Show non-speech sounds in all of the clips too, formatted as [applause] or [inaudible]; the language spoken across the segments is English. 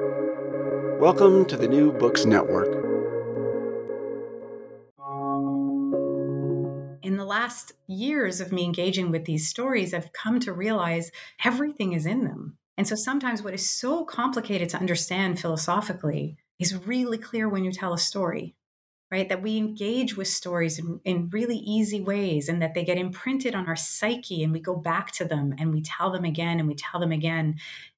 Welcome to the New Books Network. In the last years of me engaging with these stories, I've come to realize everything is in them. And so sometimes what is so complicated to understand philosophically is really clear when you tell a story right? That we engage with stories in, in really easy ways and that they get imprinted on our psyche and we go back to them and we tell them again and we tell them again.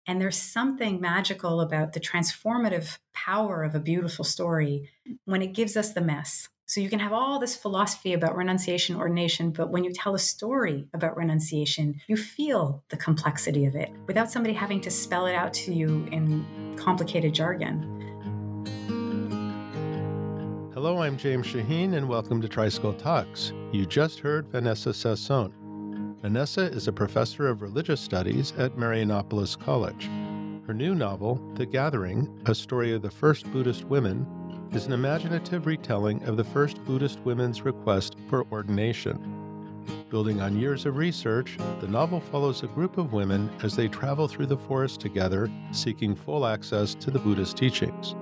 And there's something magical about the transformative power of a beautiful story when it gives us the mess. So you can have all this philosophy about renunciation, ordination, but when you tell a story about renunciation, you feel the complexity of it without somebody having to spell it out to you in complicated jargon. Hello, I'm James Shaheen, and welcome to Tricycle Talks. You just heard Vanessa Sasson. Vanessa is a professor of religious studies at Marianopolis College. Her new novel, The Gathering A Story of the First Buddhist Women, is an imaginative retelling of the first Buddhist women's request for ordination. Building on years of research, the novel follows a group of women as they travel through the forest together, seeking full access to the Buddhist teachings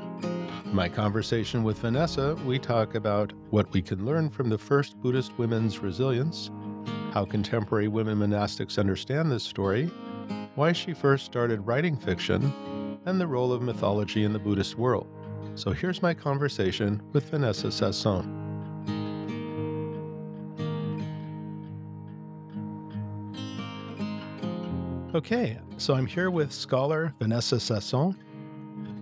In my conversation with Vanessa, we talk about what we can learn from the first Buddhist women's resilience, how contemporary women monastics understand this story, why she first started writing fiction, and the role of mythology in the Buddhist world. So here's my conversation with Vanessa Sasson. Okay, so I'm here with scholar Vanessa Sasson.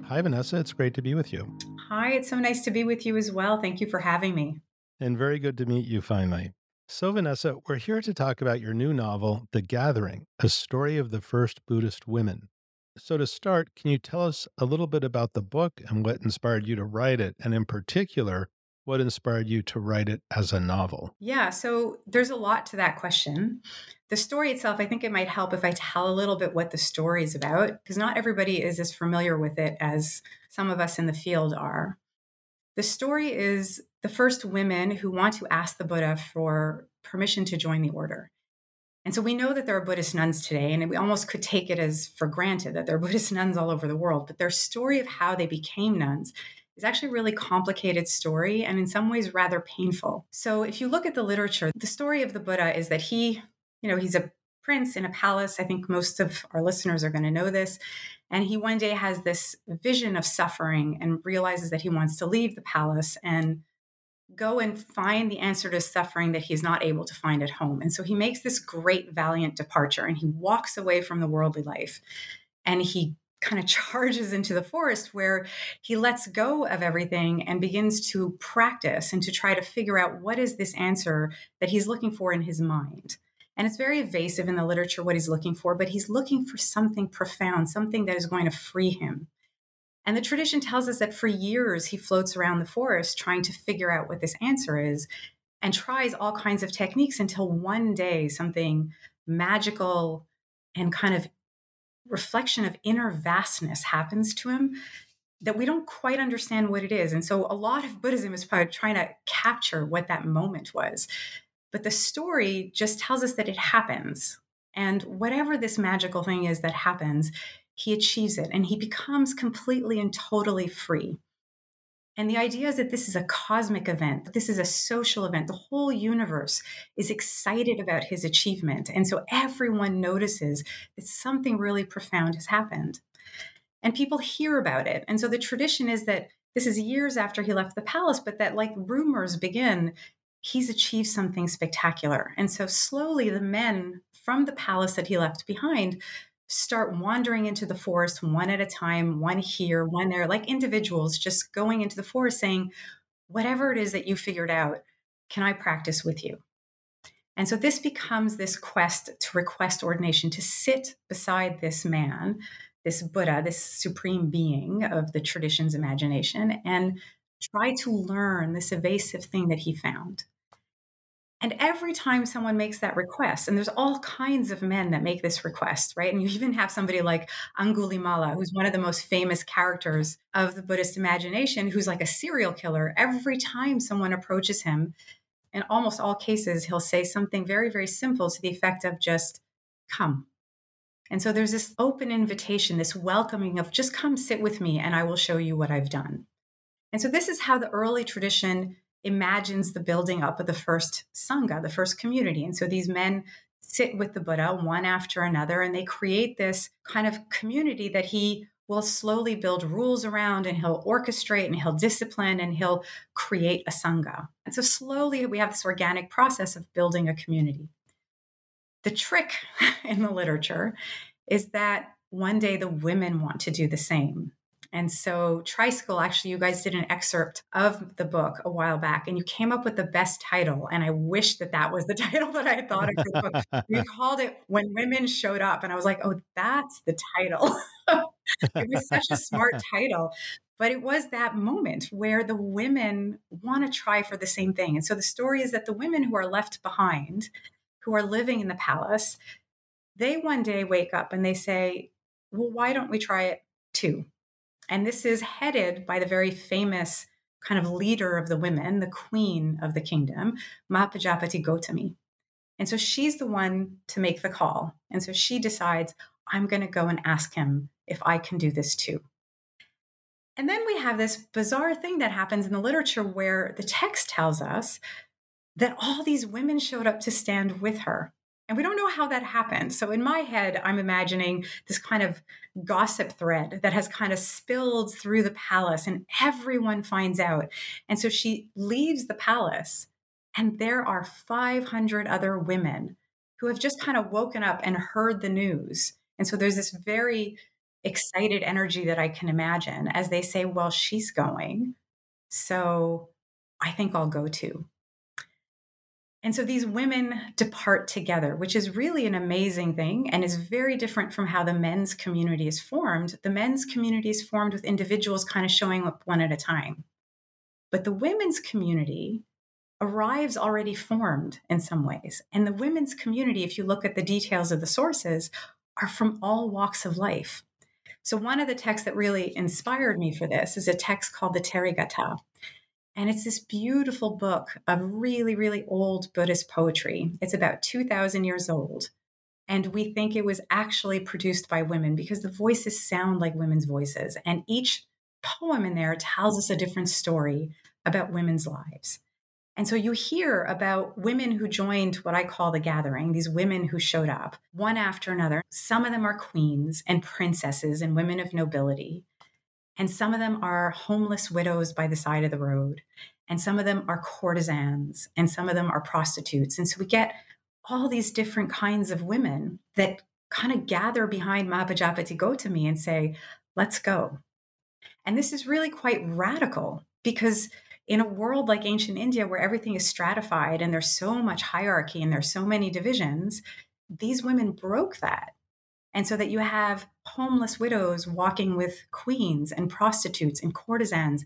Hi, Vanessa. It's great to be with you. Hi, it's so nice to be with you as well. Thank you for having me. And very good to meet you finally. So, Vanessa, we're here to talk about your new novel, The Gathering, a story of the first Buddhist women. So, to start, can you tell us a little bit about the book and what inspired you to write it? And in particular, what inspired you to write it as a novel? Yeah, so there's a lot to that question. The story itself, I think it might help if I tell a little bit what the story is about, because not everybody is as familiar with it as some of us in the field are. The story is the first women who want to ask the Buddha for permission to join the order. And so we know that there are Buddhist nuns today, and we almost could take it as for granted that there are [laughs] Buddhist nuns all over the world. But their story of how they became nuns is actually a really complicated story and in some ways rather painful. So if you look at the literature, the story of the Buddha is that he, you know, he's a prince in a palace. I think most of our listeners are going to know this. And he one day has this vision of suffering and realizes that he wants to leave the palace and go and find the answer to suffering that he's not able to find at home. And so he makes this great, valiant departure and he walks away from the worldly life and he kind of [laughs] charges into the forest where he lets go of everything and begins to practice and to try to figure out what is this answer that he's looking for in his mind. And it's very evasive in the literature what he's looking for, but he's looking for something profound, something that is going to free him. And the tradition tells us that for years he floats around the forest trying to figure out what this answer is and tries all kinds of techniques until one day something magical and kind of reflection of inner vastness happens to him that we don't quite understand what it is. And so a lot of Buddhism is probably trying to capture what that moment was. But the story just tells us that it happens. And whatever this magical thing is that happens, he achieves it and he becomes completely and totally free. And the idea is that this is a cosmic event. This is a social event. The whole universe is excited about his achievement. And so everyone notices that something really profound has happened. And people hear about it. And so the tradition is that this is years after he left the palace, but that like rumors begin, he's achieved something spectacular. And so slowly the men from the palace that he left behind start wandering into the forest one at a time, one here, one there, like individuals just going into the forest saying, whatever it is that you figured out, can I practice with you? And so this becomes this quest to request ordination, to sit beside this man, this Buddha, this supreme being of the tradition's imagination, and try to learn this evasive thing that he found. And every time someone makes that request, and there's all kinds of men that make this request, right? And you even have somebody like Angulimala, who's one of the most famous characters of the Buddhist imagination, who's like a serial killer. Every time someone approaches him, in almost all cases, he'll say something very, very simple to the effect of just come. And so there's this open invitation, this welcoming of just come sit with me and I will show you what I've done. And so this is how the early tradition imagines the building up of the first Sangha, the first community. And so these men sit with the Buddha one after another and they create this kind of community that he will slowly build rules around and he'll orchestrate and he'll discipline and he'll create a Sangha. And so slowly we have this organic process of building a community. The trick [laughs] in the literature is that one day the women want to do the same. And so, Tricycle, actually, you guys did an excerpt of the book a while back, and you came up with the best title. And I wish that that was the [laughs] title that I had thought of the book. You [laughs] called it When Women Showed Up. And I was like, oh, that's the title. [laughs] it was such a smart title. But it was that moment where the women want to try for the same thing. And so the story is that the women who are left behind, who are living in the palace, they one day wake up and they say, well, why don't we try it too? And this is headed by the very famous kind of leader of the women, the queen of the kingdom, Mahapajapati Gotami. And so she's the one to make the call. And so she decides, I'm going to go and ask him if I can do this too. And then we have this bizarre thing that happens in the literature where the text tells us that all these women showed up to stand with her. And we don't know how that happened. So in my head, I'm imagining this kind of gossip thread that has kind of spilled through the palace and everyone finds out. And so she leaves the palace, and there are 500 other women who have just kind of woken up and heard the news. And so there's this very excited energy that I can imagine as they say, Well, she's going. So I think I'll go too. And so these women depart together, which is really an amazing thing and is very different from how the men's community is formed. The men's community is formed with individuals kind of showing up one at a time. But the women's community arrives already formed in some ways. And the women's community, if you look at the details of the sources, are from all walks of life. So, one of the texts that really inspired me for this is a text called the Therigatha. And it's this beautiful book of really, really old Buddhist poetry. It's about 2,000 years old. And we think it was actually produced by women because the voices sound like women's voices. And each poem in there tells us a different story about women's lives. And so you hear about women who joined what I call the gathering, these women who showed up one after another. Some of them are queens and princesses and women of nobility. And some of them are homeless widows by the side of the road. And some of them are courtesans. And some of them are prostitutes. And so we get all these different kinds of women that kind of gather behind Mahapajapati Gotami and say, let's go. And this is really quite radical because in a world like ancient India where everything is stratified and there's so much hierarchy and there's so many divisions, these women broke that. And so that you have homeless widows walking with queens and prostitutes and courtesans.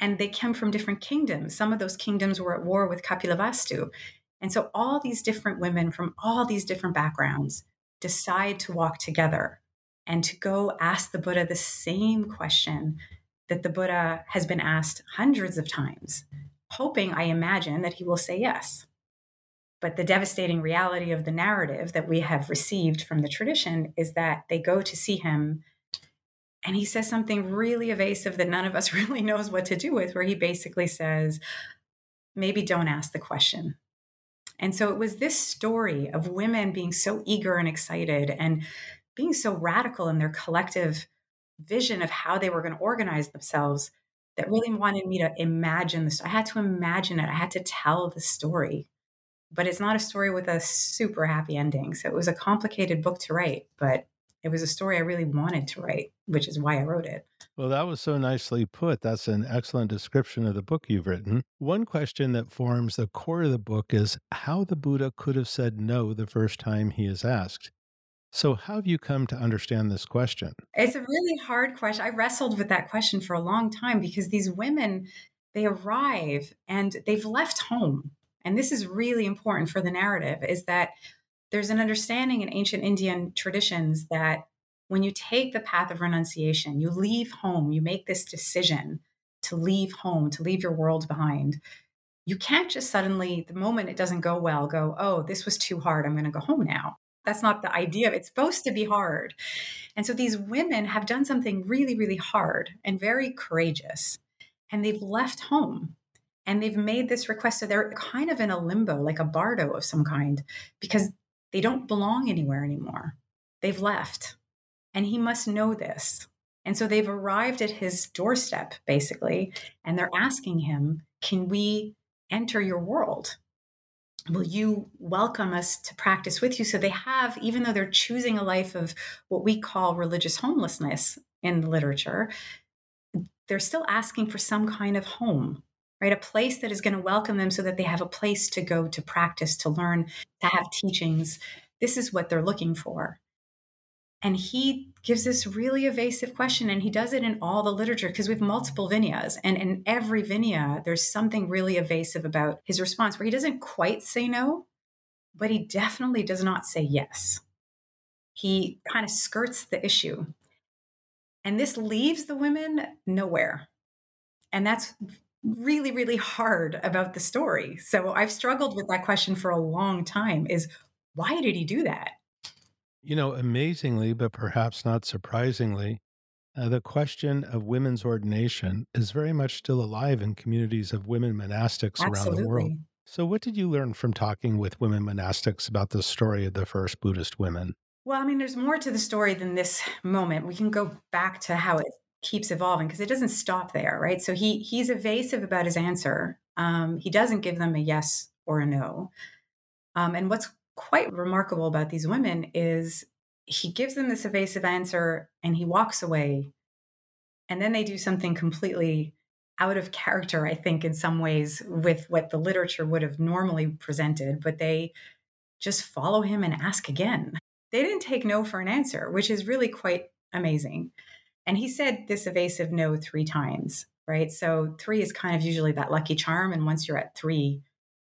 And they come from different kingdoms. Some of those kingdoms were at war with Kapilavastu. And so all these different women from all these different backgrounds decide to walk together and to go ask the Buddha the same question that the Buddha has been asked hundreds of times, hoping, I imagine, that he will say yes. But the devastating reality of the narrative that we have received from the tradition is that they go to see him and he says something really evasive that none of us [laughs] really knows what to do with, where he basically says, maybe don't ask the question. And so it was this story of women being so eager and excited and being so radical in their collective vision of how they were going to organize themselves that really wanted me to imagine this. I had to imagine it. I had to tell the story but it's not a story with a super happy ending. So it was a complicated book to write, but it was a story I really wanted to write, which is why I wrote it. Well, that was so nicely put. That's an excellent description of the book you've written. One question that forms the core of the book is how the Buddha could have said no the first time he is asked. So, how have you come to understand this question? It's a really hard question. I wrestled with that question for a long time because these women, they arrive and they've left home and this is really important for the narrative, is that there's an understanding in ancient Indian traditions that when you take the path of renunciation, you leave home, you make this decision to leave home, to leave your world behind. You can't just suddenly, the moment it doesn't go well, go, oh, this was too hard. I'm going to go home now. That's not the idea. It's supposed to be hard. And so these women have done something really, really hard and very courageous. And they've left home and they've made this request. So they're kind of in a limbo, like a bardo of some kind, because they don't belong anywhere anymore. They've left. And he must know this. And so they've arrived at his doorstep, basically, and they're asking him, Can we enter your world? Will you welcome us to practice with you? So they have, even though they're choosing a life of what we call religious homelessness in the literature, they're still asking for some kind of home, right? A place that is going to welcome them so that they have a place to go to practice, to learn, to have teachings. This is what they're looking for. And he gives this really evasive question, and he does it in all the literature because we have multiple Vinayas. And in every Vinaya, there's something really evasive about his response where he doesn't quite say no, but he definitely does not say yes. He kind of skirts the issue. And this leaves the women nowhere. And that's really, really hard about the story. So I've struggled with that question for a long time is why did he do that? You know, amazingly, but perhaps not surprisingly, uh, the question of women's ordination is very much still alive in communities of women monastics Absolutely. around the world. So, what did you learn from talking with women monastics about the story of the first Buddhist women? Well, I mean, there's more to the story than this moment. We can go back to how it keeps evolving because it doesn't stop there, right? So he he's evasive about his answer. Um, he doesn't give them a yes or a no. Um, and what's quite remarkable about these women is he gives them this evasive answer and he walks away. And then they do something completely out of character, I think, in some ways, with what the literature would have normally presented, but they just follow him and ask again. They didn't take no for an answer, which is really quite amazing. And he said this evasive no three times, right? So three is kind of usually that lucky charm. And once you're at three,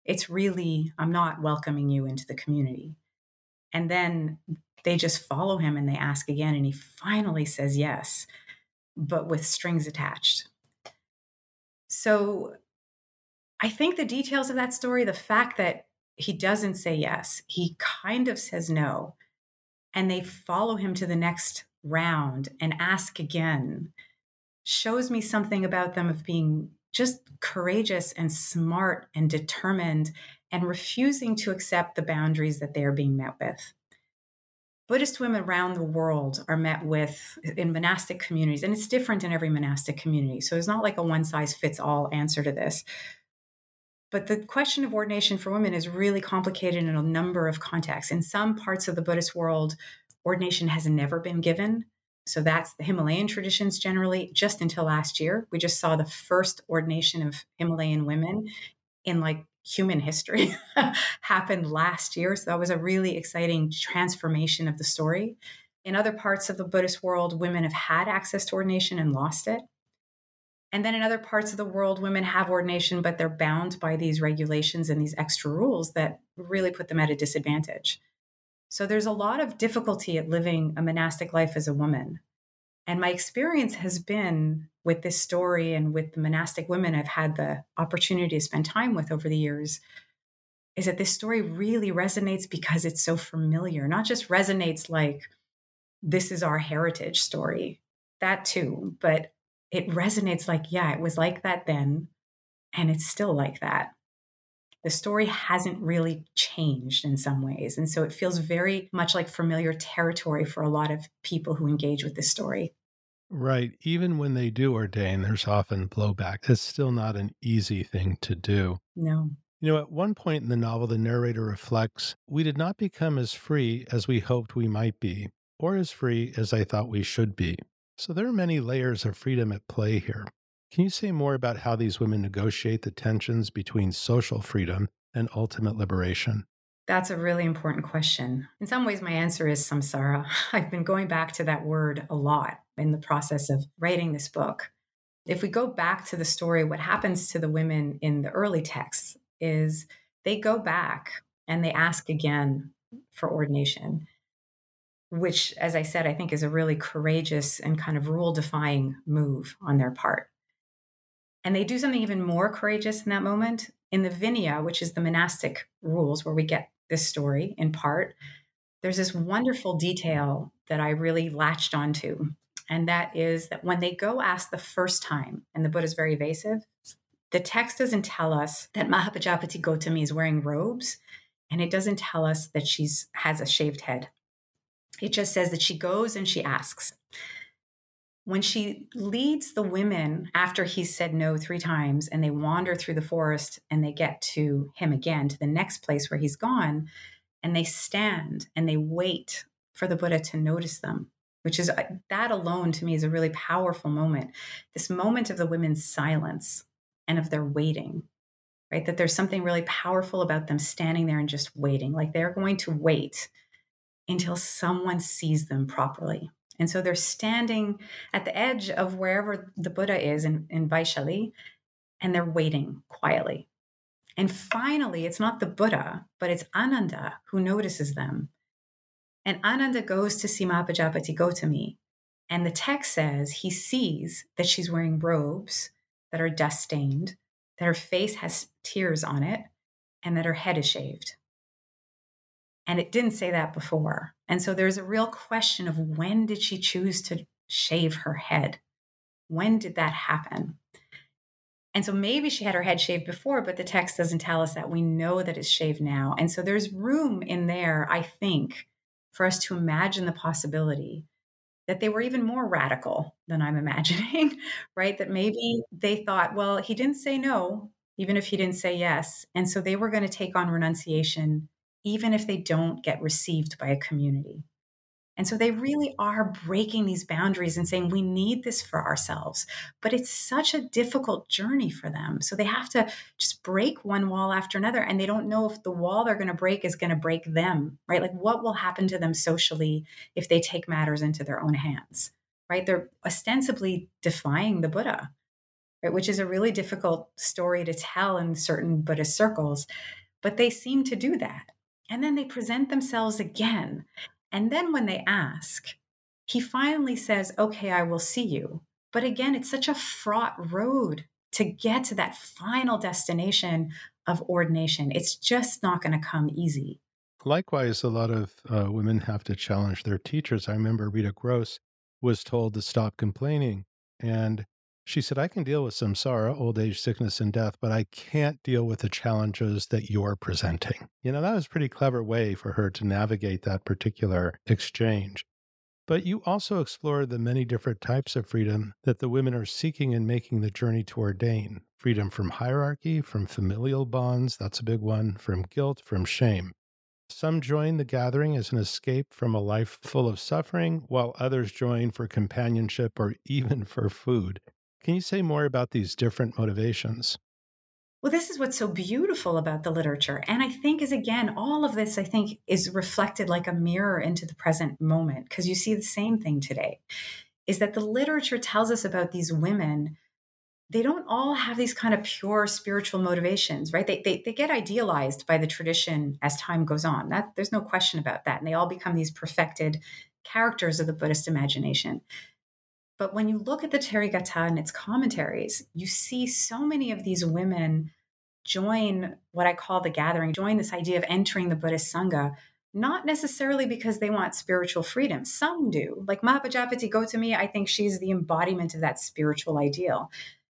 it's really, I'm not welcoming you into the community. And then they just follow him and they ask again. And he finally says yes, but with strings attached. So I think the details of that story, the fact that he doesn't say yes, he kind of says no, and they follow him to the next round and ask again, shows me something about them of being just courageous and smart and determined and refusing to accept the boundaries that they are being met with. Buddhist women around the world are met with in monastic communities, and it's different in every monastic community. So it's not like a one size fits all answer to this. But the question of ordination for women is really complicated in a number of contexts. In some parts of the Buddhist world, ordination has never been given. So that's the Himalayan traditions generally, just until last year. We just saw the first ordination of Himalayan women in like human history [laughs] happened last year. So that was a really exciting transformation of the story. In other parts of the Buddhist world, women have had access to ordination and lost it. And then in other parts of the world, women have ordination, but they're bound by these regulations and these extra rules that really put them at a disadvantage. So there's a lot of difficulty at living a monastic life as a woman. And my experience has been with this story and with the monastic women I've had the opportunity to spend time with over the years is that this story really resonates because it's so familiar, not just resonates like this is our heritage story, that too, but it resonates like, yeah, it was like that then, and it's still like that the story hasn't really changed in some ways. And so it feels very much like familiar territory for a lot of people who engage with this story. Right. Even when they do ordain, there's often blowback. It's still not an easy thing to do. No. You know, at one point in the novel, the narrator reflects We did not become as free as we hoped we might be, or as free as I thought we should be. So there are many layers of freedom at play here. Can you say more about how these women negotiate the tensions between social freedom and ultimate liberation? That's a really important question. In some ways, my answer is samsara. [laughs] I've been going back to that word a lot in the process of writing this book. If we go back to the story, what happens to the women in the early texts is they go back and they ask again for ordination, which, as I said, I think is a really courageous and kind of rule defying move on their part. And they do something even more courageous in that moment. In the Vinaya, which is the monastic rules where we get this story in part, there's this wonderful detail that I really latched onto. And that is that when they go ask the first time, and the Buddha is very evasive, the text doesn't tell us that Mahapajapati Gotami is wearing robes, and it doesn't tell us that she's has a shaved head. It just says that she goes and she asks. When she leads the women after he's said no three times and they wander through the forest and they get to him again to the next place where he's gone, and they stand and they wait for the Buddha to notice them, which is uh, that alone to me is a really powerful moment. This moment of the women's silence and of their waiting, right? That there's something really powerful about them standing there and just waiting, like they're going to wait until someone sees them properly. And so they're standing at the edge of wherever the Buddha is in, in Vaishali, and they're waiting quietly. And finally, it's not the Buddha, but it's Ananda who notices them. And Ananda goes to see Mahapajapati Gotami. And the text says he sees that she's wearing robes that are dust stained, that her face has tears on it, and that her head is shaved. And it didn't say that before. And so there's a real question of when did she choose to shave her head? When did that happen? And so maybe she had her head shaved before, but the text doesn't tell us that. We know that it's shaved now. And so there's room in there, I think, for us to imagine the possibility that they were even more radical than I'm [laughs] imagining, right? That maybe they thought, well, he didn't say no, even if he didn't say yes. And so they were going to take on renunciation, even if they don't get received by a community. And so they really are breaking these boundaries and saying, we need this for ourselves. But it's such a difficult journey for them. So they have to just break one wall after another. And they don't know if the wall they're going to break is going to break them, right? Like what will happen to them socially if they take matters into their own hands, right? They're ostensibly defying the Buddha, right? Which is a really difficult story to tell in certain Buddhist circles. But they seem to do that. And then they present themselves again and then when they ask, he finally says, Okay, I will see you. But again, it's such a fraught road to get to that final destination of ordination. It's just not going to come easy. Likewise, a lot of uh, women have to challenge their teachers. I remember Rita Gross was told to stop complaining. And she said, I can deal with samsara, old age, sickness, and death, but I can't deal with the challenges that you're presenting. You know, that was a pretty clever way for her to navigate that particular exchange. But you also explore the many different types of freedom that the women are seeking in making the journey to ordain freedom from hierarchy, from familial bonds, that's a big one, from guilt, from shame. Some join the gathering as an escape from a life full of suffering, while others join for companionship or even for food. Can you say more about these different motivations? Well, this is what's so beautiful about the literature. And I think is again, all of this, I think, is reflected like a mirror into the present moment, because you see the same thing today. Is that the literature tells us about these women, they don't all have these kind of pure spiritual motivations, right? They, they, they get idealized by the tradition as time goes on. That there's no question about that. And they all become these perfected characters of the Buddhist imagination. But when you look at the Therigatha and its commentaries, you see so many of these women join what I call the gathering, join this idea of entering the Buddhist Sangha, not necessarily because they want spiritual freedom. Some do. Like Mahapajapati Gotami, I think she's the embodiment of that spiritual ideal.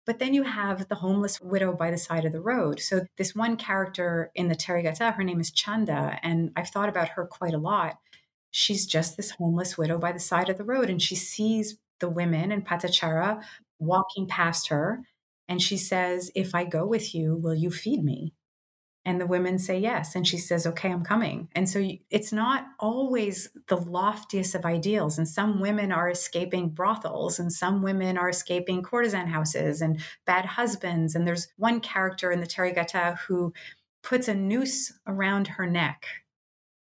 But then you have the homeless widow by the side of the road. So, this one character in the Therigatha, her name is Chanda, and I've thought about her quite a lot. She's just this homeless widow by the side of the road, and she sees the women in Patachara walking past her. And she says, If I go with you, will you feed me? And the women say yes. And she says, Okay, I'm coming. And so it's not always the loftiest of ideals. And some women are escaping brothels, and some women are escaping courtesan houses and bad husbands. And there's one character in the Therigatha who puts a noose around her neck.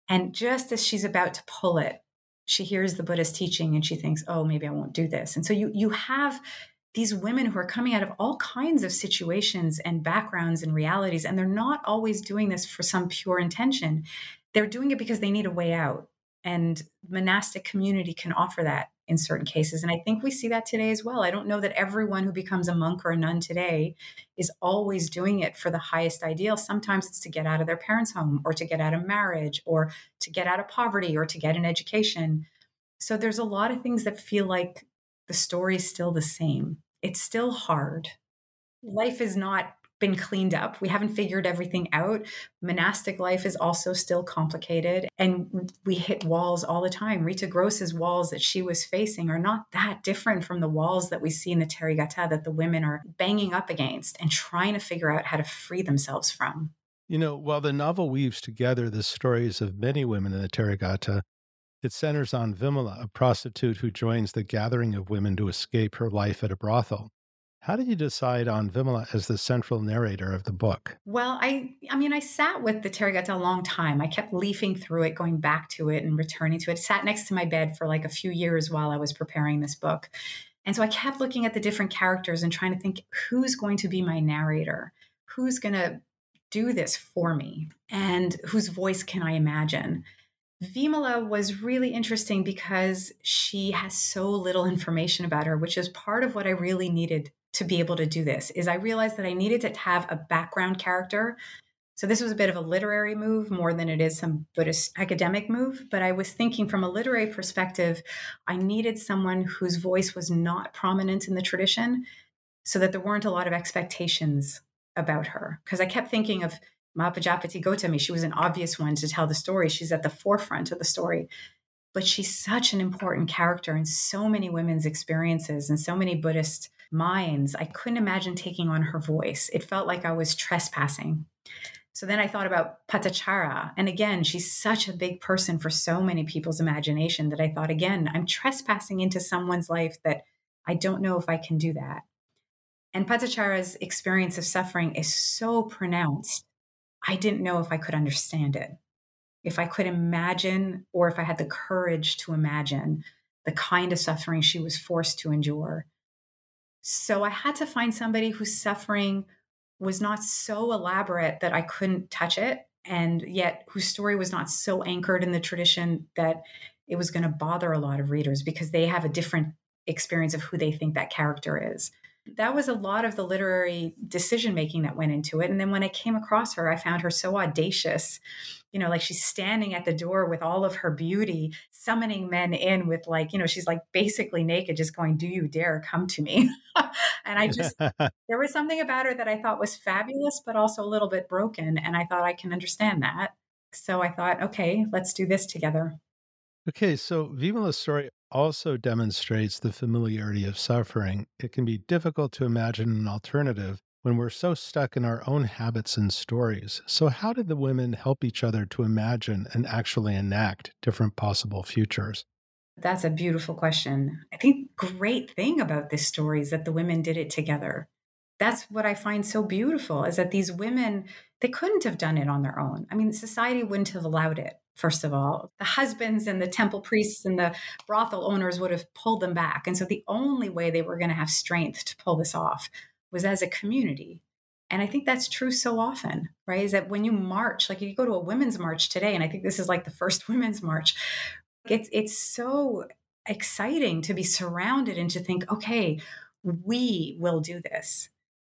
And just as she's about to pull it, she hears the Buddha's teaching and she thinks, oh, maybe I won't do this. And so you you have these women who are coming out of all kinds of situations and backgrounds and realities, and they're not always doing this for some pure intention. They're doing it because they need a way out. And monastic community can offer that in certain cases. And I think we see that today as well. I don't know that everyone who becomes a monk or a nun today is always doing it for the highest ideal. Sometimes it's to get out of their parents' home or to get out of marriage or to get out of poverty or to get an education. So there's a lot of things that feel like the story is still the same. It's still hard. Life is not been cleaned up. We haven't figured everything out. Monastic life is also still complicated, and we hit walls all the time. Rita Gross's walls that she was facing are not that different from the walls that we see in the Therigatha that the women are banging up against and trying to figure out how to free themselves from. You know, while the novel weaves together the stories of many women in the Therigatha, it centers on Vimala, a prostitute who joins the gathering of women to escape her life at a brothel. How did you decide on Vimala as the central narrator of the book? Well, I I mean, I sat with the Therigatha a long time. I kept leafing through it, going back to it and returning to it. it. Sat next to my bed for like a few years while I was preparing this book. And so I kept looking at the different characters and trying to think who's going to be my narrator? Who's going to do this for me? And whose voice can I imagine? Vimala was really interesting because she has so little information about her, which is part of what I really needed to be able to do this is I realized that I needed to have a background character. So this was a bit of a literary move more than it is some Buddhist academic move, but I was thinking from a literary perspective, I needed someone whose voice was not prominent in the tradition so that there weren't a lot of expectations about her because I kept thinking of Mahapajapati Gotami. She was an obvious one to tell the story. She's at the forefront of the story but she's such an important character in so many women's experiences and so many Buddhist minds. I couldn't imagine taking on her voice. It felt like I was trespassing. So then I thought about Patachara. And again, she's such a big person for so many people's imagination that I thought, again, I'm trespassing into someone's life that I don't know if I can do that. And Patachara's experience of suffering is so pronounced. I didn't know if I could understand it if I could imagine, or if I had the courage to imagine the kind of suffering she was forced to endure. So I had to find somebody whose suffering was not so elaborate that I couldn't touch it, and yet whose story was not so anchored in the tradition that it was going to bother a lot of readers because they have a different experience of who they think that character is that was a lot of the literary decision making that went into it. And then when I came across her, I found her so audacious. You know, like she's standing at the door with all of her beauty, summoning men in with like, you know, she's like basically naked, just going, Do you dare come to me? [laughs] and I just, [laughs] there was something about her that I thought was fabulous, but also a little bit broken. And I thought I can understand that. So I thought, okay, let's do this together. Okay, so Vimala's story also demonstrates the familiarity of suffering. It can be difficult to imagine an alternative when we're so stuck in our own habits and stories. So, how did the women help each other to imagine and actually enact different possible futures? That's a beautiful question. I think great thing about this story is that the women did it together. That's what I find so beautiful is that these women they couldn't have done it on their own. I mean, society wouldn't have allowed it first of all. The husbands and the temple priests and the brothel owners would have pulled them back. And so the only way they were going to have strength to pull this off was as a community. And I think that's true so often, right? Is that when you march, like you go to a women's march today, and I think this is like the first [laughs] women's march, it's it's so exciting to be surrounded and to think, okay, we will do this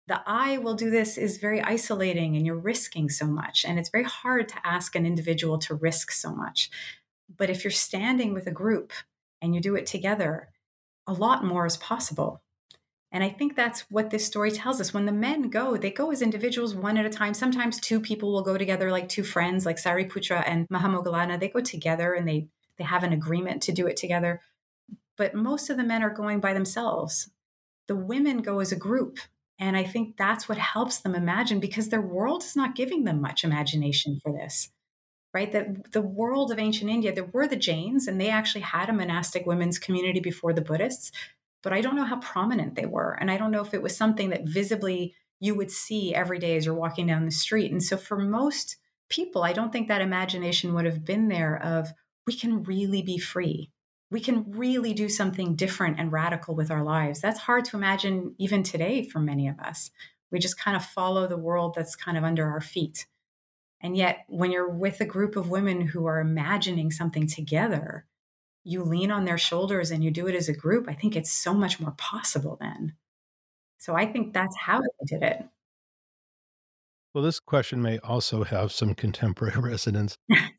the I will do this is very isolating and you're risking so much. And it's very hard to ask an individual to risk so much. But if you're standing with a group and you do it together, a lot more is possible. And I think that's what this story tells us. When the men go, they go as individuals one at a time. Sometimes two people will go together, like two friends, like Sariputra and Mahamoggallana. They go together and they they have an agreement to do it together. But most of the men are going by themselves. The women go as a group and I think that's what helps them imagine because their world is not giving them much imagination for this. Right? That the world of ancient India, there were the Jains, and they actually had a monastic women's community before the Buddhists, but I don't know how prominent they were. And I don't know if it was something that visibly you would see every day as you're walking down the street. And so for most people, I don't think that imagination would have been there of we can really be free we can really do something different and radical with our lives. That's hard to imagine even today for many of us. We just kind of follow the world that's kind of under our feet. And yet, when you're with a group of women who are imagining something together, you lean on their shoulders and you do it as a group, I think it's so much more possible then. So I think that's how they did it. Well, this question may also have some contemporary [laughs] resonance.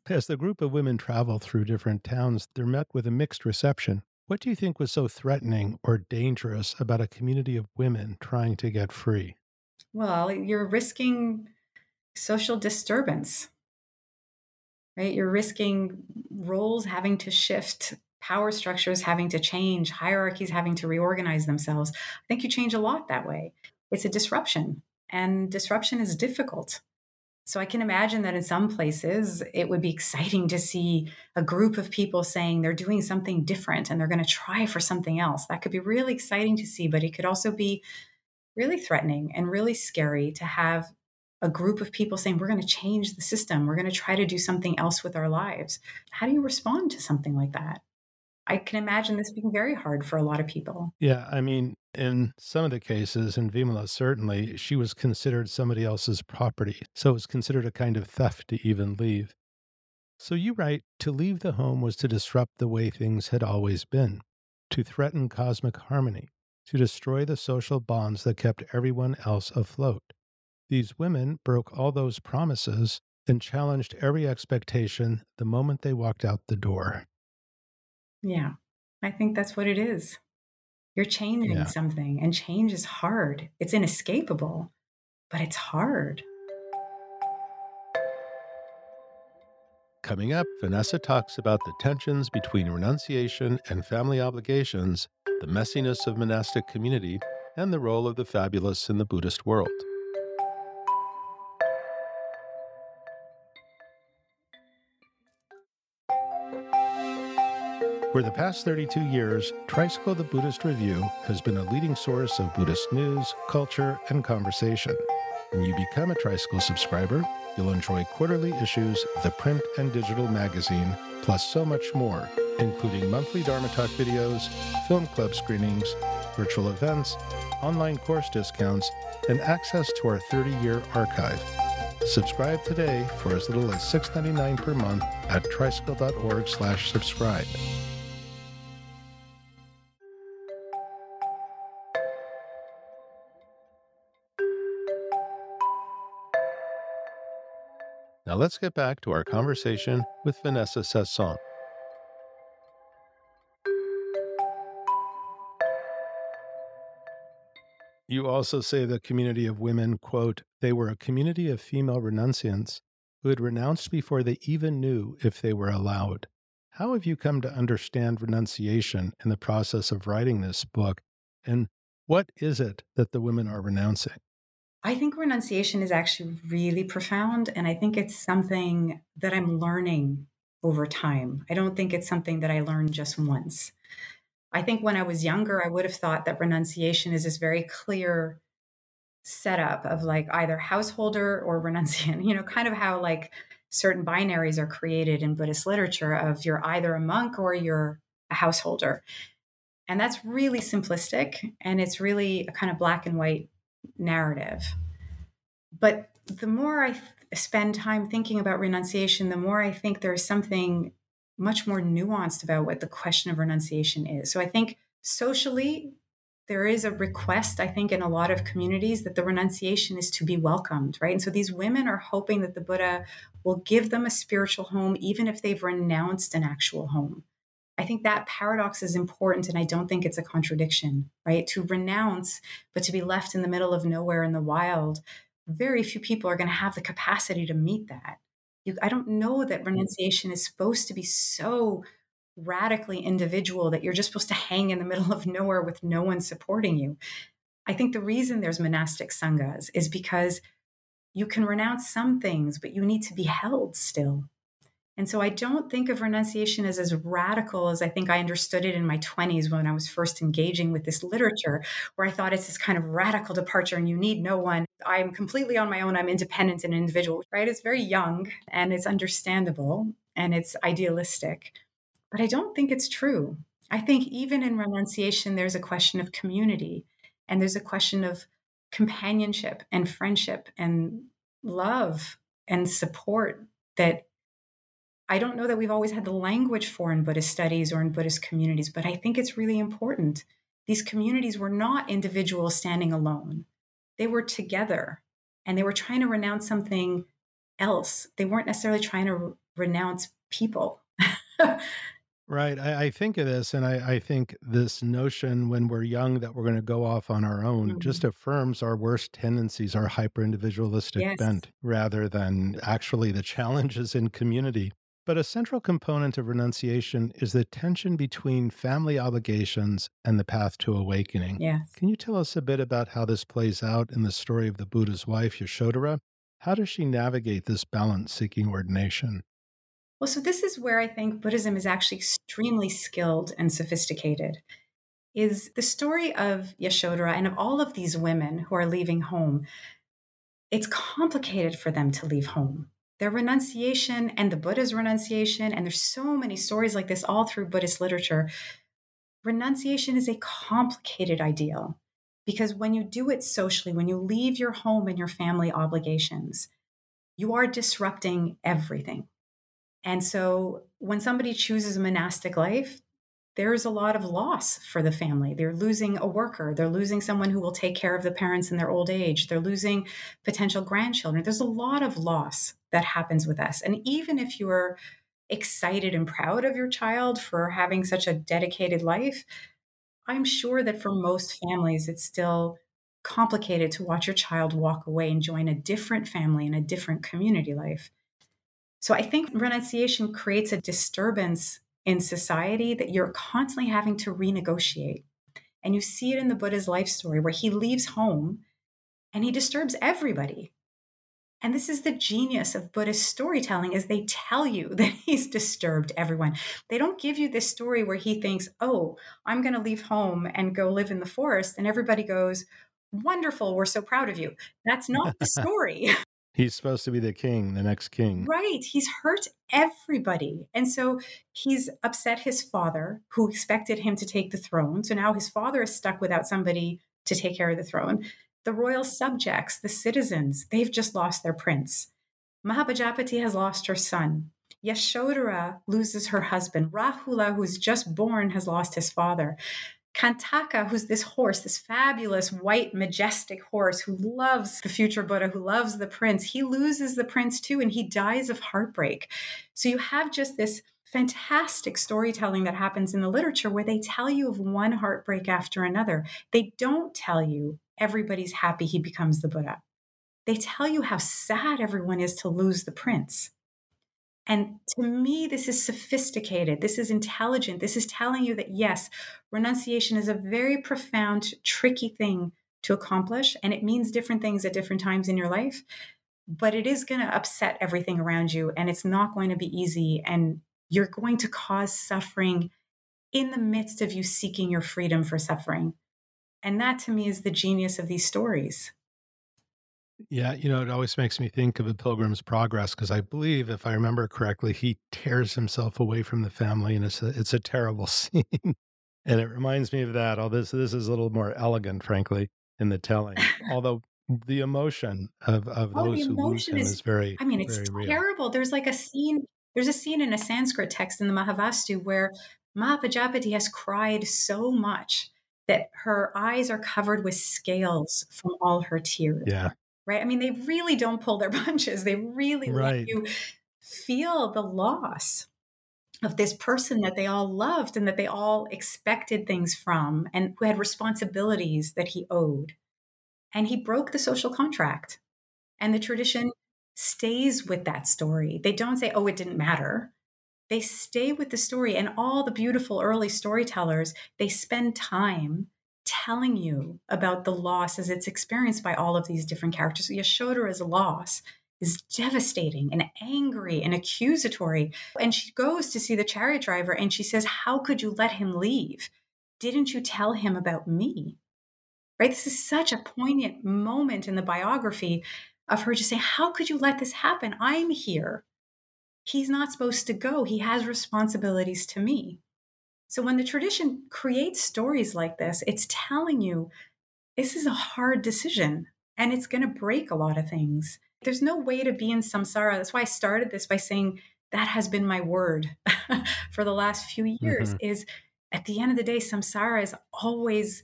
As the group of women travel through different towns, they're met with a mixed reception. What do you think was so threatening or dangerous about a community of women trying to get free? Well, you're risking social disturbance, right? You're risking roles having to shift, power structures having to change, hierarchies having to reorganize themselves. I think you change a lot that way. It's a disruption and disruption is difficult. So I can imagine that in some places it would be exciting to see a group of people saying they're doing something different and they're going to try for something else. That could be really exciting to see, but it could also be really threatening and really scary to have a group of people saying we're going to change the system, we're going to try to do something else with our lives. How do you respond to something like that? I can imagine this being very hard for a lot of people. Yeah, I mean, in some of the cases, in Vimala, certainly, she was considered somebody else's property. So it was considered a kind of theft to even leave. So you write to leave the home was to disrupt the way things had always been, to threaten cosmic harmony, to destroy the social bonds that kept everyone else afloat. These women broke all those promises and challenged every expectation the moment they walked out the door. Yeah, I think that's what it is. You're changing Yeah. something, and change is hard. It's inescapable, but it's hard. Coming up, Vanessa talks about the tensions between renunciation and family obligations, the messiness of monastic community, and the role of the fabulous in the Buddhist world. For the past 32 years, Tricycle the Buddhist Review has been a leading source of Buddhist news, culture, and conversation. When you become a Tricycle subscriber, you'll enjoy quarterly issues of the print and digital magazine, plus so much more, including monthly Dharma Talk videos, film club screenings, virtual events, online course discounts, and access to our 30 year archive. Subscribe today for as little as $6.99 per month at tricycle.org/slash subscribe. Now let's get back to our conversation with Vanessa Sasson. You also say the community of women, quote, they were a community of female renunciants who had renounced before they even knew if they were allowed. How have you come to understand renunciation in the process of writing this book? And what is it that the women are renouncing? I think renunciation is actually really profound. And I think it's something that I'm learning over time. I don't think it's something that I learned just once. I think when I was younger, I would have thought that renunciation is this very clear setup of like either householder or [laughs] renunciant, you know, kind of how like certain binaries are created in Buddhist literature of you're either a monk or you're a householder. And that's really simplistic and it's really a kind of black and white narrative. But the more I th- spend time thinking about renunciation, the more I think there's something much more nuanced about what the question of renunciation is. So I think socially, there is a request, I think, in a lot of communities that the renunciation is to be welcomed, right? And so these women are hoping that the Buddha will give them a spiritual home, even if they've renounced an actual home. I think that paradox is important, and I don't think it's a contradiction, right? To renounce, but to be left in the middle of nowhere in the wild, very few people are going to have the capacity to meet that. You, I don't know that mm. renunciation is supposed to be so radically individual that you're just supposed to hang in the middle of nowhere with no one supporting you. I think the reason there's monastic sanghas is because you can renounce some things, but you need to be held still. And so I don't think of renunciation as as radical as I think I understood it in my 20s when I was first engaging with this literature, where I thought it's this kind of radical departure and you need no one. I'm completely on my own. I'm independent and individual, right? It's very young and it's understandable and it's idealistic. But I don't think it's true. I think even in renunciation, there's a question of community and there's a question of companionship and friendship and love and support that I don't know that we've always had the language for in Buddhist studies or in Buddhist communities, but I think it's really important. These communities were not individuals standing alone, they were together and they were trying to renounce something else. They weren't necessarily trying to re- renounce people. Right. I, I, think of this, and I, I, think this notion when we're young that we're going to go off on our own mm-hmm. just affirms our worst tendencies, our hyper individualistic yes. bent, rather than actually the challenges in community. But a central component of renunciation is the tension between family obligations and the path to awakening. Yes. Can you tell us a bit about how this plays out in the story of the Buddha's wife, Yashodhara? How does she navigate this balance seeking ordination? Well, so this is where I think Buddhism is actually extremely skilled and sophisticated. Is the story of Yashodhara and of all of these women who are leaving home, it's complicated for them to leave home. Their renunciation and the Buddha's renunciation, and there's so many stories like this all through Buddhist literature. Renunciation is a complicated ideal because when you do it socially, when you leave your home and your family obligations, you are disrupting everything and so when somebody chooses a monastic life, there's a lot of loss for the family. They're losing a worker, they're losing someone who will take care of the parents in their old age, they're losing potential grandchildren. There's a lot of loss that happens with us. And even if you're excited and proud of your child for having such a dedicated life, I'm sure that for most families, it's still complicated to watch your child walk away and join a different family in a different community life. So I think renunciation creates a disturbance in society that you're constantly having to renegotiate. And you see it in the Buddha's life story where he leaves home and he disturbs everybody. And this is the genius of Buddhist storytelling is they tell you [laughs] that he's disturbed everyone. They don't give you this story where he thinks, "Oh, I'm going to leave home and go live in the forest." And everybody goes, "Wonderful, we're so proud of you." That's not the [laughs] story. He's supposed to be the king, the next king. Right. He's hurt everybody. And so he's upset his father, who expected him to take the throne. So now his father is stuck without somebody to take care of the throne. The royal subjects, the citizens, they've just lost their prince. Mahapajapati has lost her son. Yashodhara loses her husband. Rahula, who's just born, has lost his father. Kantaka, who's this horse, this fabulous white, majestic horse who loves the future Buddha, who loves the prince, he loses the prince too, and he dies of heartbreak. So you have just this fantastic storytelling that happens in the literature where they tell you of one heartbreak after another. They don't tell you everybody's happy he becomes the Buddha. They tell you how sad everyone is to lose the prince. And to me, this is sophisticated. This is intelligent. This is telling you that yes, renunciation is a very profound, tricky thing to accomplish. And it means different things at different times in your life. But it is going to upset everything around you. And it's not going to be easy. And you're going to cause suffering in the midst of you seeking your freedom for suffering. And that to me is the genius of these stories. Yeah, you know, it always makes me think of a Pilgrim's Progress because I believe, if I remember correctly, he tears himself away from the family, and it's a, it's a terrible [laughs] scene. and it reminds me of that. All this this is a little more elegant, frankly, in the telling. [laughs] Although the emotion of of oh, those who lose him is, is, very. I mean, it's terrible. Real. There's like a scene. There's a scene in a Sanskrit text in the Mahavastu where Mahapajapati has cried so much that her eyes are covered with scales from all her tears. Yeah right? I mean, they really don't pull their [laughs] punches. They really right. let you feel the loss of this person that they all loved and that they all expected things from and who had responsibilities that he owed. And he broke the social contract. And the tradition stays with that story. They don't say, oh, it didn't matter. They stay with the story. And all the beautiful early storytellers, they spend time telling you about the loss as it's experienced by all of these different characters. Yashodhara's loss is devastating and angry and accusatory. And she goes to see the chariot driver and she says, How could you let him leave? Didn't you tell him about me? Right? This is such a poignant moment in the biography of her just saying, How could you let this happen? I'm here. He's not supposed to go. He has responsibilities to me. So when the tradition creates stories like this, it's telling you this is a hard decision and it's going to break a lot of things. There's no way to be in samsara. That's why I started this by saying that has been my word [laughs] for the last few years mm-hmm. is at the end of the day samsara is always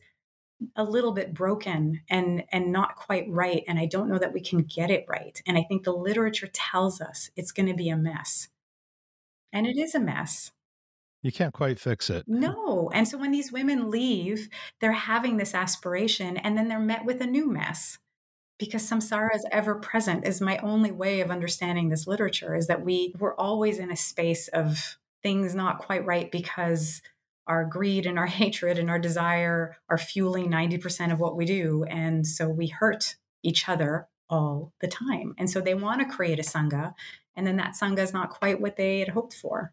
a little bit broken and and not quite right and i don't know that we can get it right. And i think the literature tells us it's going to be a mess. And it is a mess. You can't quite fix it. No. And so when these women leave they're having this aspiration and then they're met with a new mess. Because samsara is ever present is my only way of understanding this literature is that we we're always in a space of things not quite right because our greed and our [laughs] hatred and our desire are fueling 90% of what we do. And so we hurt each other all the time. And so they want to create a sangha and then that sangha is not quite what they had hoped for.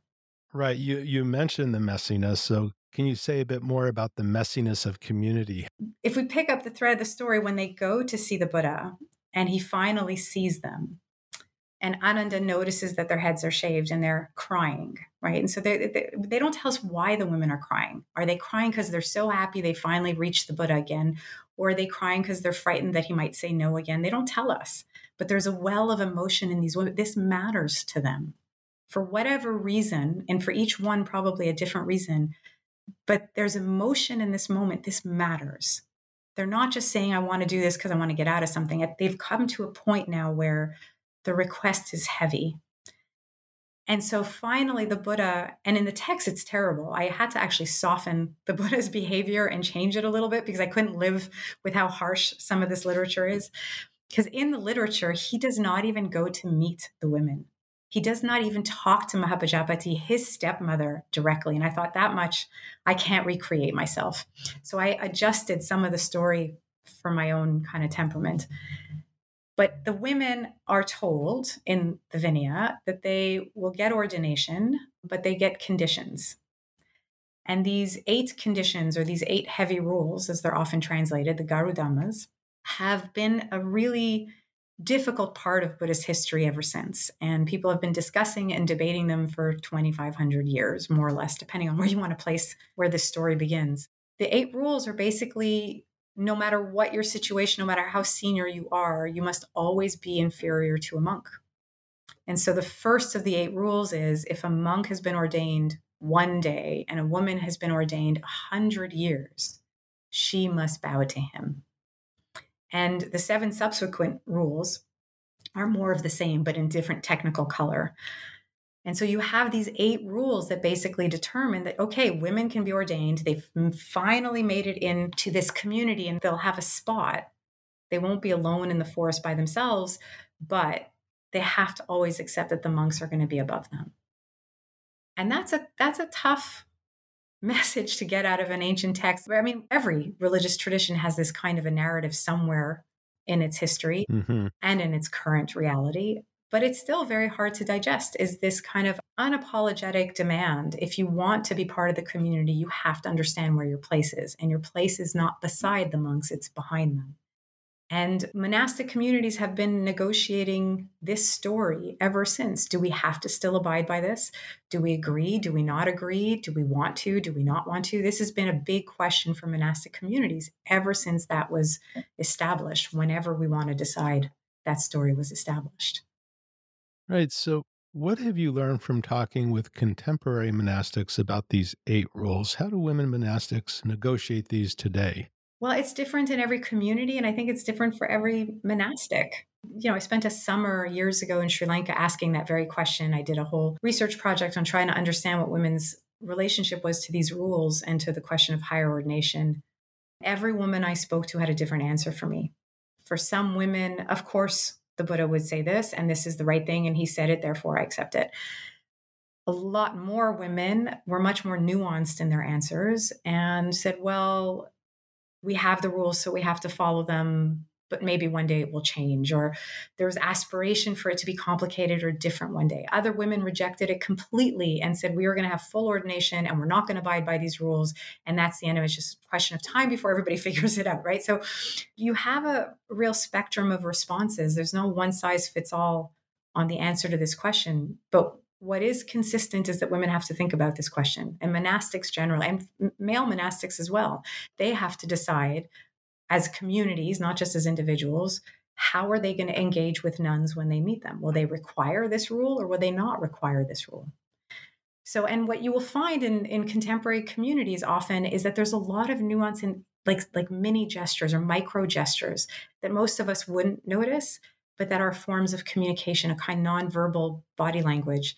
Right you you mentioned the messiness so can you say a bit more about the messiness of community? If we pick up the thread of the story, when they go to see the Buddha and he finally sees them, and Ananda notices that their heads are shaved and they're crying, right? And so they, they, they don't tell us why the women are crying. Are they crying because they're so happy they finally reached the Buddha again? Or are they crying because they're frightened that he might say no again? They don't tell us. But there's a well of emotion in these women. This matters to them for whatever reason, and for each one, probably a different reason but there's emotion in this moment. This matters. They're not just saying, I want to do this because I want to get out of something. They've come to a point now where the request is heavy. And so finally, the Buddha, and in the text, it's terrible. I had to actually soften the [laughs] Buddha's behavior and change it a little bit because I couldn't live with how harsh some of this literature is. Because in the literature, he does not even go to meet the women. He does not even talk to Mahapajapati, his stepmother, directly. And I thought that much I can't recreate myself. So I adjusted some of the story for my own kind of temperament. But the women are told in the Vinaya that they will get ordination, but they get conditions. And these eight conditions, or these eight heavy rules, as they're often translated, the garudhammas, have been a really difficult part of Buddhist history ever since. And people have been discussing and debating them for 2,500 years, more or less, depending on where you want to place where this story begins. The eight rules are basically no matter what your situation, no matter how senior you are, you must always be inferior to a monk. And so the first of the eight rules is if a monk has been ordained one day and a woman has been ordained a hundred years, she must bow to him. And the seven subsequent rules are more of the same, but in different technical color. And so you have these eight rules that basically determine that, okay, women can be ordained. They've finally made it into this community and they'll have a spot. They won't be alone in the forest by themselves, but they have to always accept that the monks are going to be above them. And that's a that's a tough [laughs] message to get out of an ancient text. I mean, every religious tradition has this kind of a narrative somewhere in its history mm-hmm. and in its current reality. But it's still very hard to digest is this kind of unapologetic demand. If you want to be part of the community, you have to understand where your place is. And your place is not beside the monks, it's behind them. And monastic communities have been negotiating this story ever since. Do we have to still abide by this? Do we agree? Do we not agree? Do we want to? Do we not want to? This has been a big question for monastic communities ever since that was established, whenever we want to decide that story was established. Right. So, what have you learned from talking with contemporary monastics about these eight rules? How do women monastics negotiate these today? Well, it's different in every community, and I think it's different for every monastic. You know, I spent a summer years ago in Sri Lanka asking that very question. I did a whole research project on trying to understand what women's relationship was to these rules and to the question of higher ordination. Every woman I spoke to had a different answer for me. For some women, of course, the Buddha would say this, and this is the right thing, and he said it, therefore I accept it. A lot more women were much more nuanced in their answers and said, well, we have the rules, so we have to follow them, but maybe one day it will change. Or there was aspiration for it to be complicated or different one day. Other women rejected it completely and said, we are going to have full ordination and we're not going to abide by these rules. And that's the end of it. It's just a question of time before everybody [laughs] figures it out, right? So you have a real spectrum of responses. There's no one size fits all on the answer to this question. But what is consistent is that women have to think about this question and monastics generally and male monastics as well they have to decide as communities not just as individuals how are they going to engage with nuns when they meet them? Will they require this rule or will they not require this rule? So, and what you will find in, in contemporary communities often is that there's a lot of nuance in like, like mini gestures or micro gestures that most of us wouldn't notice, but that are forms of communication, a kind of nonverbal body language.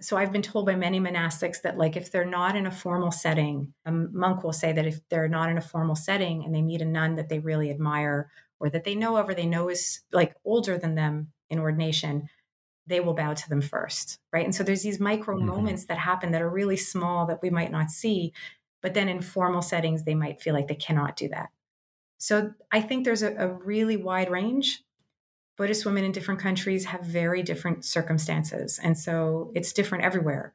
So I've been told by many monastics that like if they're not in a formal setting, a monk will say that if they're not in a formal setting and they meet a nun that they really admire or that they know of or they know is like older than them in ordination, they will bow to them first, right? And so there's these micro mm-hmm. moments that happen that are really small that we might not see, but then in formal settings they might feel like they cannot do that. So I think there's a, a really wide range. Buddhist women in different countries have very different circumstances, and so it's different everywhere.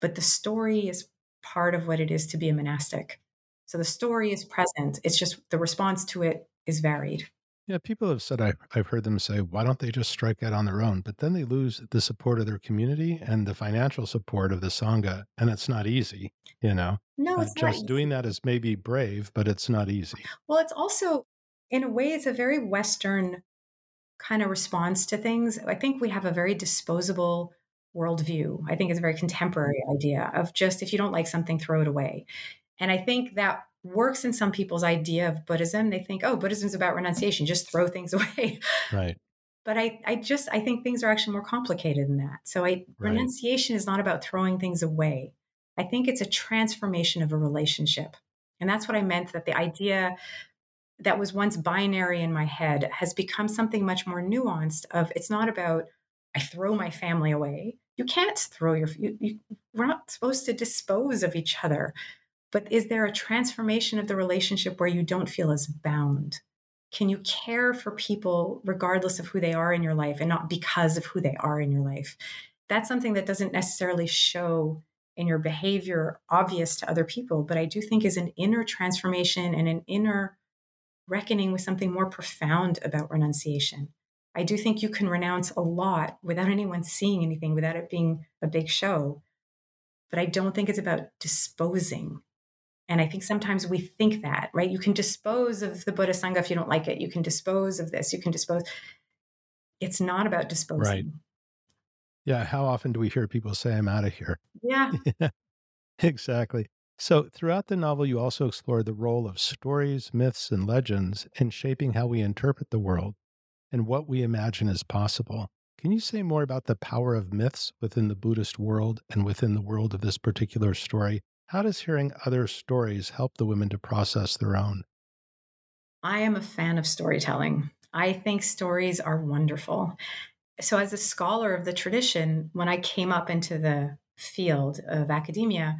But the story is part of what it is to be a monastic. So the story is present. It's just the response to it is varied. Yeah, people have said, I, I've heard them say, why don't they just strike out on their own? But then they lose the support of their community and the financial support of the Sangha. And it's not easy, you know? No, uh, it's uh, Just doing that is maybe brave, but it's not easy. Well, it's also, in a way, it's a very Western kind of response to things. I think we have a very disposable worldview. I think it's a very contemporary mm. idea of just if you don't like something, throw it away. And I think that works in some people's idea of Buddhism. They think, oh, Buddhism is about renunciation, just throw things [laughs] away. Right. But I, I just I think things are actually more complicated than that. So I right. renunciation is not about throwing things away. I think it's a transformation of a relationship. And that's what I meant that the idea that was once binary in my head has become something much more nuanced of it's not about I throw my family away. You can't throw your you, you, we're not supposed to dispose of each other. But is there a transformation of the relationship where you don't feel as bound? Can you care for people regardless of who they are in your life and not because of who they are in your life? That's something that doesn't necessarily show in your behavior obvious to other people, but I do think is an inner transformation and an inner reckoning with something more profound about renunciation. I do think you can renounce a lot without anyone seeing anything, without it being a big show. But I don't think it's about disposing and I think sometimes we think that, right? You can dispose of the Buddha Sangha if you don't like it. You can dispose of this. You can dispose. It's not about disposing. Right. Yeah. How often do we hear people say, I'm out of here? Yeah. [laughs] exactly. So, throughout the novel, you also explore the role of stories, myths, and legends in shaping how we interpret the world and what we imagine is possible. Can you say more about the power of myths within the Buddhist world and within the world of this particular story how does hearing other stories help the women to process their own? I am a fan of storytelling. I think stories are wonderful. So, as a scholar of the tradition, when I came up into the field of academia,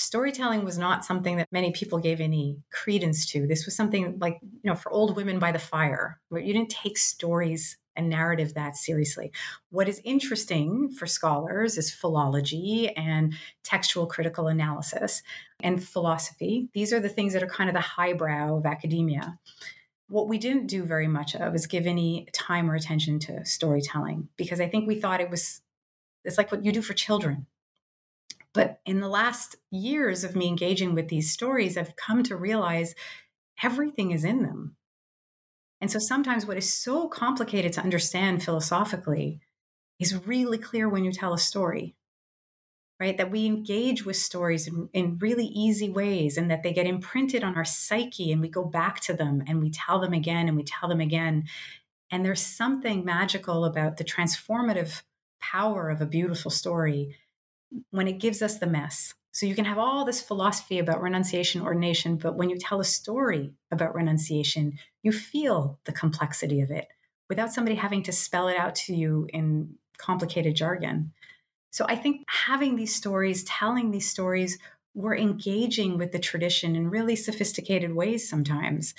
storytelling was not something that many people gave any credence to. This was something like, you know, for old women by the fire, where you didn't take stories and narrative that seriously. What is interesting for scholars is philology and textual critical analysis and philosophy. These are the things that are kind of the highbrow of academia. What we didn't do very much of is give any time or attention to storytelling because I think we thought it was it's like what you do for children. But in the last years of me engaging with these stories, I've come to realize everything is in them. And so sometimes what is so complicated to understand philosophically is really clear when you tell a story, right? That we engage with stories in, in, really easy ways and that they get imprinted on our psyche and we go back to them and we tell them again and we tell them again. And there's something magical about the transformative power of a beautiful story when it gives us the mess so you can have all this philosophy about renunciation, ordination, but when you tell a story about renunciation, you feel the complexity of it without somebody having to spell it out to you in complicated jargon. So I think having these stories, telling these stories, we're engaging with the tradition in really sophisticated ways sometimes,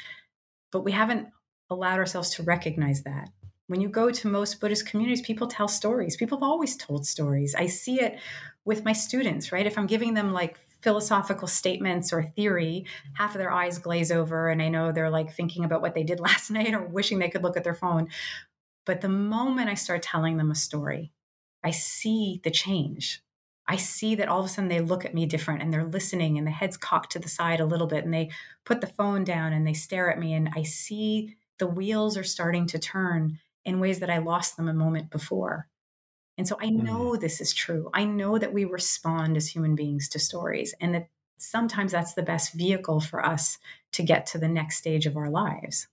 but we haven't allowed ourselves to recognize that. When you go to most Buddhist communities, people tell stories. People have always told stories. I see it with my students, right? If I'm giving them like philosophical statements or theory, half of their eyes glaze over and I know they're like thinking about what they did [laughs] last night or wishing they could look at their phone. But the moment I start telling them a story, I see the change. I see that all of a sudden they look at me different and they're listening and the head's cocked to the side a little bit and they put the phone down and they stare at me and I see the wheels are starting to turn in ways that I lost them a moment before. And so I hmm. know mm. this is true. I know that we respond as human beings to stories and that sometimes that's the best vehicle for us to get to the next stage of our lives.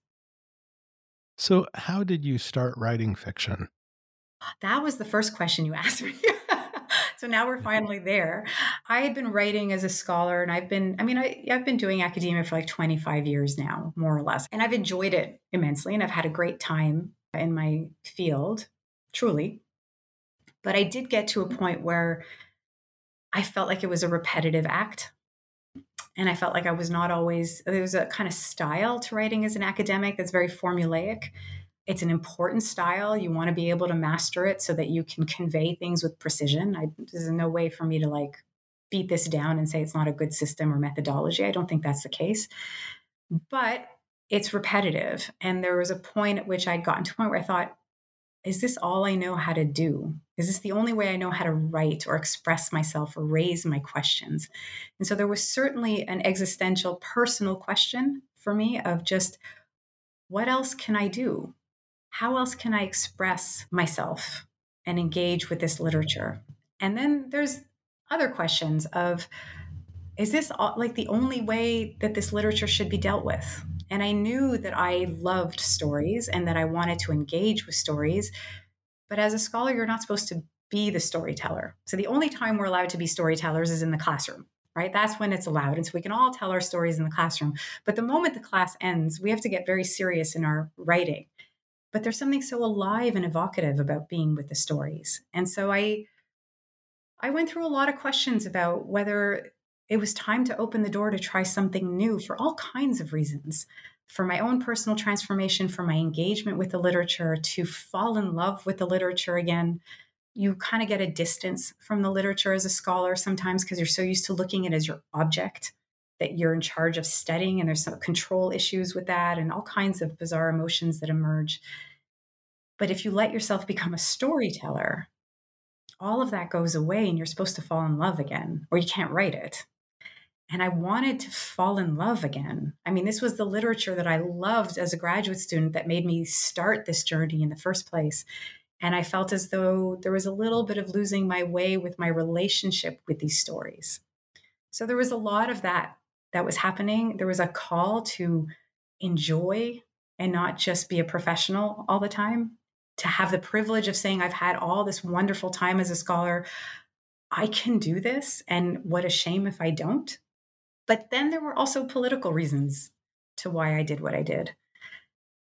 So, how did you start writing fiction? That was the first question you [laughs] asked me. so now we're finally there. I had been writing as a scholar and I've been, I mean, I, I've been doing academia for like 25 years now, more or less. And I've enjoyed it immensely and I've had a great time in my field, truly. But I did get to a mm-hmm. point where I felt like it was a repetitive act. And I felt like I was not always, there was a kind of style to writing as an academic that's very formulaic. It's an important style. You want to be able to master it so that you can convey things with precision. I, there's no way for me to like beat this down and say it's not a good system or methodology. I don't think that's the case. But it's repetitive. And there was a point at which I'd gotten to a point where I thought, is this all I know how to do? Is this the only way I know how to write or express myself or raise my questions? And so there was certainly an existential personal question for me of just what else can I do? how else can I express myself and engage with this literature? And then there's other questions of is this all, like the only way that this literature should be dealt with? And I knew that I loved stories and that I wanted to engage with stories. But as a scholar, you're not supposed to be the storyteller. So the only time we're allowed to be storytellers is in the classroom, right? That's when it's allowed. And so we can all tell our stories in the classroom. But the moment the class ends, we have to get very serious in our writing but there's something so alive and evocative about being with the stories. And so I I went through a lot of questions about whether it was time to open the door to try something new for all kinds of reasons. For my own personal transformation, for my engagement with the literature, to fall in love with the literature again. You kind of get a distance from the literature as a scholar sometimes because you're so used to looking at it as your object that you're in charge of studying, and there's some control issues with that, and all kinds of bizarre emotions that emerge. But if you let yourself become a storyteller, all of that goes away and you're supposed to fall in love again, or you can't write it. And I wanted to fall in love again. I mean, this was the literature that I loved as a graduate student that made me start this journey in the first place. And I felt as though there was a little bit of losing my way with my relationship with these stories. So there was a lot of that that was happening. There was a call to enjoy and not just be a professional all the time to have the privilege of saying, I've had all this wonderful time as a scholar. I can do this. And what a shame if I don't. But then there were also political reasons to why I did what I did.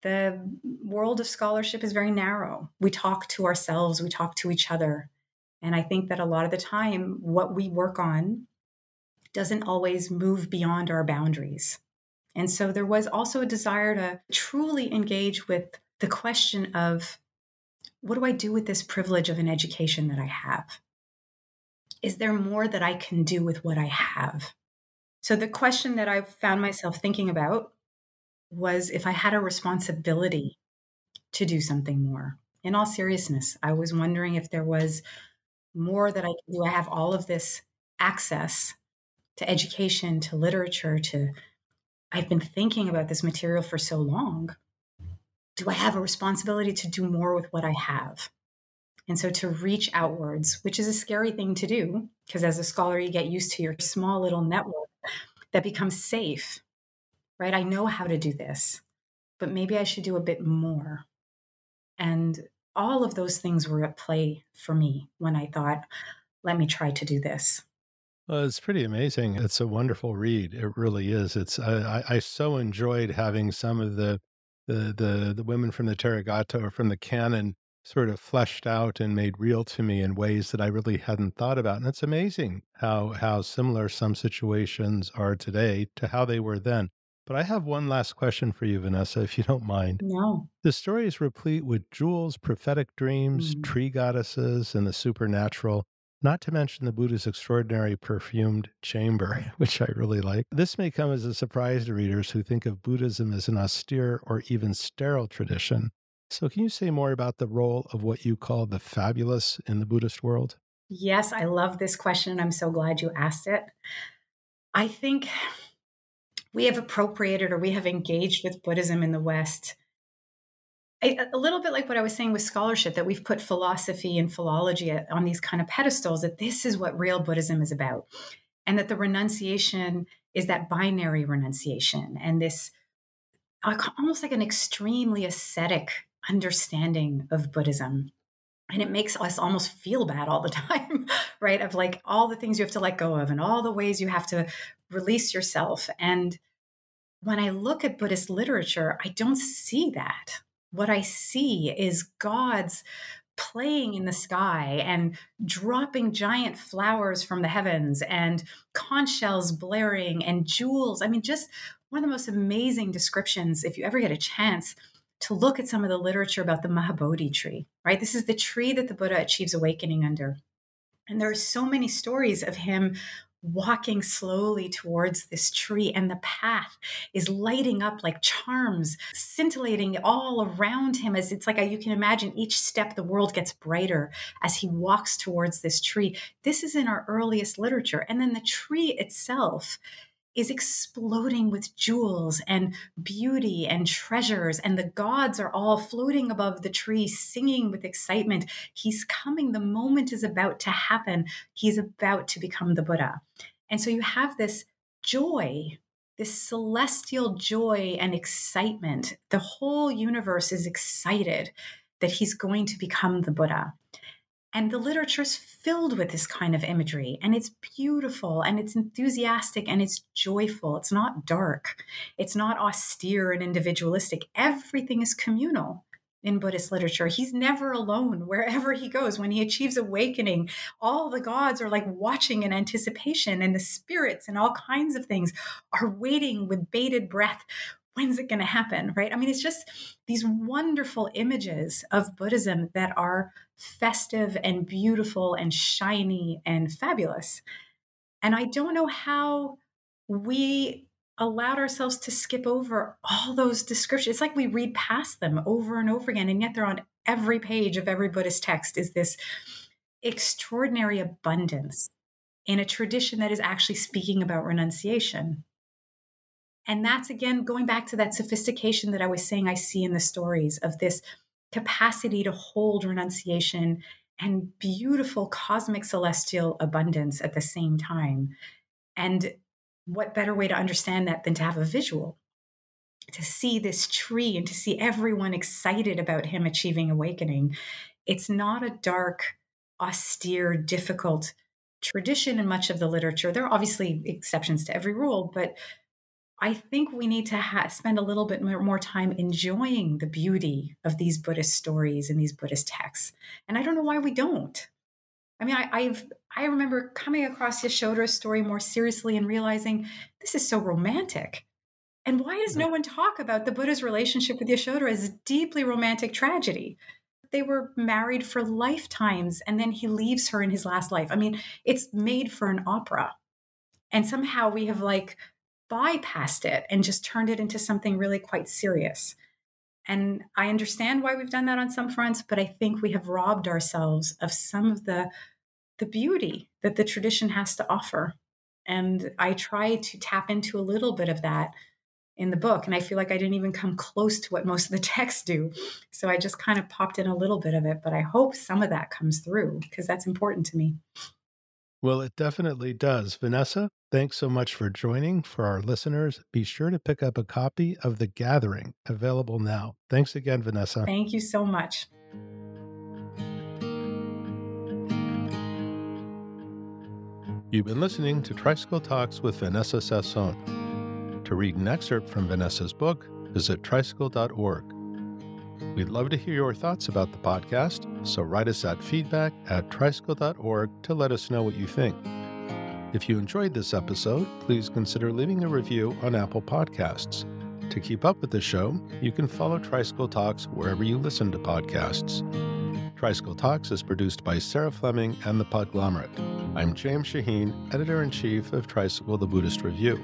The world of scholarship is very narrow. We talk to ourselves, we talk to each other. And I think that a lot of the time, what we work on doesn't always move beyond our boundaries. And so there was also a desire to truly engage with the question of what do I do with this privilege of an education that I have? Is there more that I can do with what I have? So, the question that I found myself thinking about was if I had a responsibility to do something more. In all seriousness, I was wondering if there was more that I could do. I have all of this access to education, to literature, to I've been thinking about this material for so long do I have a responsibility to do more with what I have? And so to reach outwards, which is a scary thing to do, because as a scholar, you get used to your small little network that becomes safe, right? I know how to do this, but maybe I should do a bit more. And all of those things were at play for me when I thought, let me try to do this. Well, it's pretty amazing. It's a wonderful read. It really is. It's I, I so enjoyed having some of the the the the women from the Therigatha or from the canon sort of fleshed out and made real to me in ways that I really hadn't thought about. And it's amazing how how similar some situations are today to how they were then. But I have one last question for you, Vanessa, if you don't mind. No. The story is replete with jewels, prophetic dreams, mm. tree goddesses, and the supernatural not to mention the Buddha's extraordinary perfumed chamber, [laughs] which I really like. This may come as a surprise to readers who think of Buddhism as an austere or even sterile tradition. So, can you say more about the role of what you call the fabulous in the Buddhist world? Yes, I love this question. I'm so glad you asked it. I think we have appropriated or we have engaged with Buddhism in the West a little bit like what I was saying with scholarship, that we've put philosophy and philology on these kind of pedestals, that this is what real Buddhism is about. And that the renunciation is that binary renunciation and this uh, almost like an extremely ascetic understanding of Buddhism. And it makes us almost feel bad all the [laughs] time, right? Of like all the things you have to let go of and all the ways you have to release yourself. And when I look at Buddhist literature, I don't see that. What I see is God's playing in the sky and dropping giant flowers from the heavens and conch shells blaring and jewels. I mean, just one of the most amazing descriptions, if you ever get a chance to look at some of the literature about the Mahabodhi tree, right? This is the tree that the Buddha achieves awakening under. And there are so many stories of him walking slowly towards this tree, and the path is lighting up like charms, scintillating all around him. As it's like a, you can imagine each step the world gets brighter as he walks towards this tree. This is in our earliest literature. And then the tree itself is exploding with jewels and beauty and treasures, and the gods are all floating above the tree, singing with excitement. He's coming. The moment is about to happen. He's about to become the Buddha. And so you have this joy, this celestial joy and excitement. The whole universe is excited that he's going to become the Buddha. And the literature is filled with this kind of imagery, and it's beautiful and it's enthusiastic and it's joyful. It's not dark, it's not austere and individualistic. Everything is communal in Buddhist literature. He's never alone wherever he goes. When he achieves awakening, all the gods are like watching in anticipation, and the spirits and all kinds of things are waiting with bated breath when's it going to happen? Right? I mean, it's just these wonderful images of Buddhism that are festive and beautiful and shiny and fabulous. And I don't know how we allowed ourselves to skip over all those descriptions. It's like we read past them over and over again, and yet they're on every page of every Buddhist text is this extraordinary abundance in a tradition that is actually speaking about renunciation. And that's again going back to that sophistication that I was saying I see in the stories of this capacity to hold renunciation and beautiful cosmic celestial abundance at the same time. And what better way to understand that than to have a visual? To see this tree and to see everyone excited about him achieving awakening. It's not a dark, austere, difficult tradition in much of the literature. There are obviously exceptions to every rule, but I think we need to ha- spend a little bit more, more, time enjoying the beauty of these Buddhist stories and these Buddhist texts. And I don't know why we don't. I mean, I, have I remember coming across Yashodra's story more seriously and realizing this is so romantic. And why does no one talk about the Buddha's relationship with Yashoda as a deeply romantic tragedy? They were married for lifetimes, and then he leaves her in his last life. I mean, it's made for an opera. And somehow we have like bypassed it and just turned it into something really quite serious. And I understand why we've done that on some fronts, but I think we have robbed ourselves of some of the the beauty that the tradition has to offer. And I try to tap into a little bit of that in the book. And I feel like I didn't even come close to what most of the [laughs] texts do. So I just kind of popped in a little bit of it, but I hope some of that comes through because that's important to me. Well, it definitely does. Vanessa, thanks so much for joining. For our listeners, be sure to pick up a copy of The Gathering, available now. Thanks again, Vanessa. Thank you so much. You've been listening to Tricycle Talks with Vanessa Sasson. To read an excerpt from Vanessa's book, visit tricycle.org. We'd love to hear your thoughts about the podcast, so write us at feedback at tricycle.org to let us know what you think. If you enjoyed this episode, please consider leaving a review on Apple Podcasts. To keep up with the show, you can follow Tricycle Talks wherever you listen to podcasts. Tricycle Talks is produced by Sarah Fleming and the Podglomerate. I'm James Shaheen, editor in chief of Tricycle the Buddhist Review.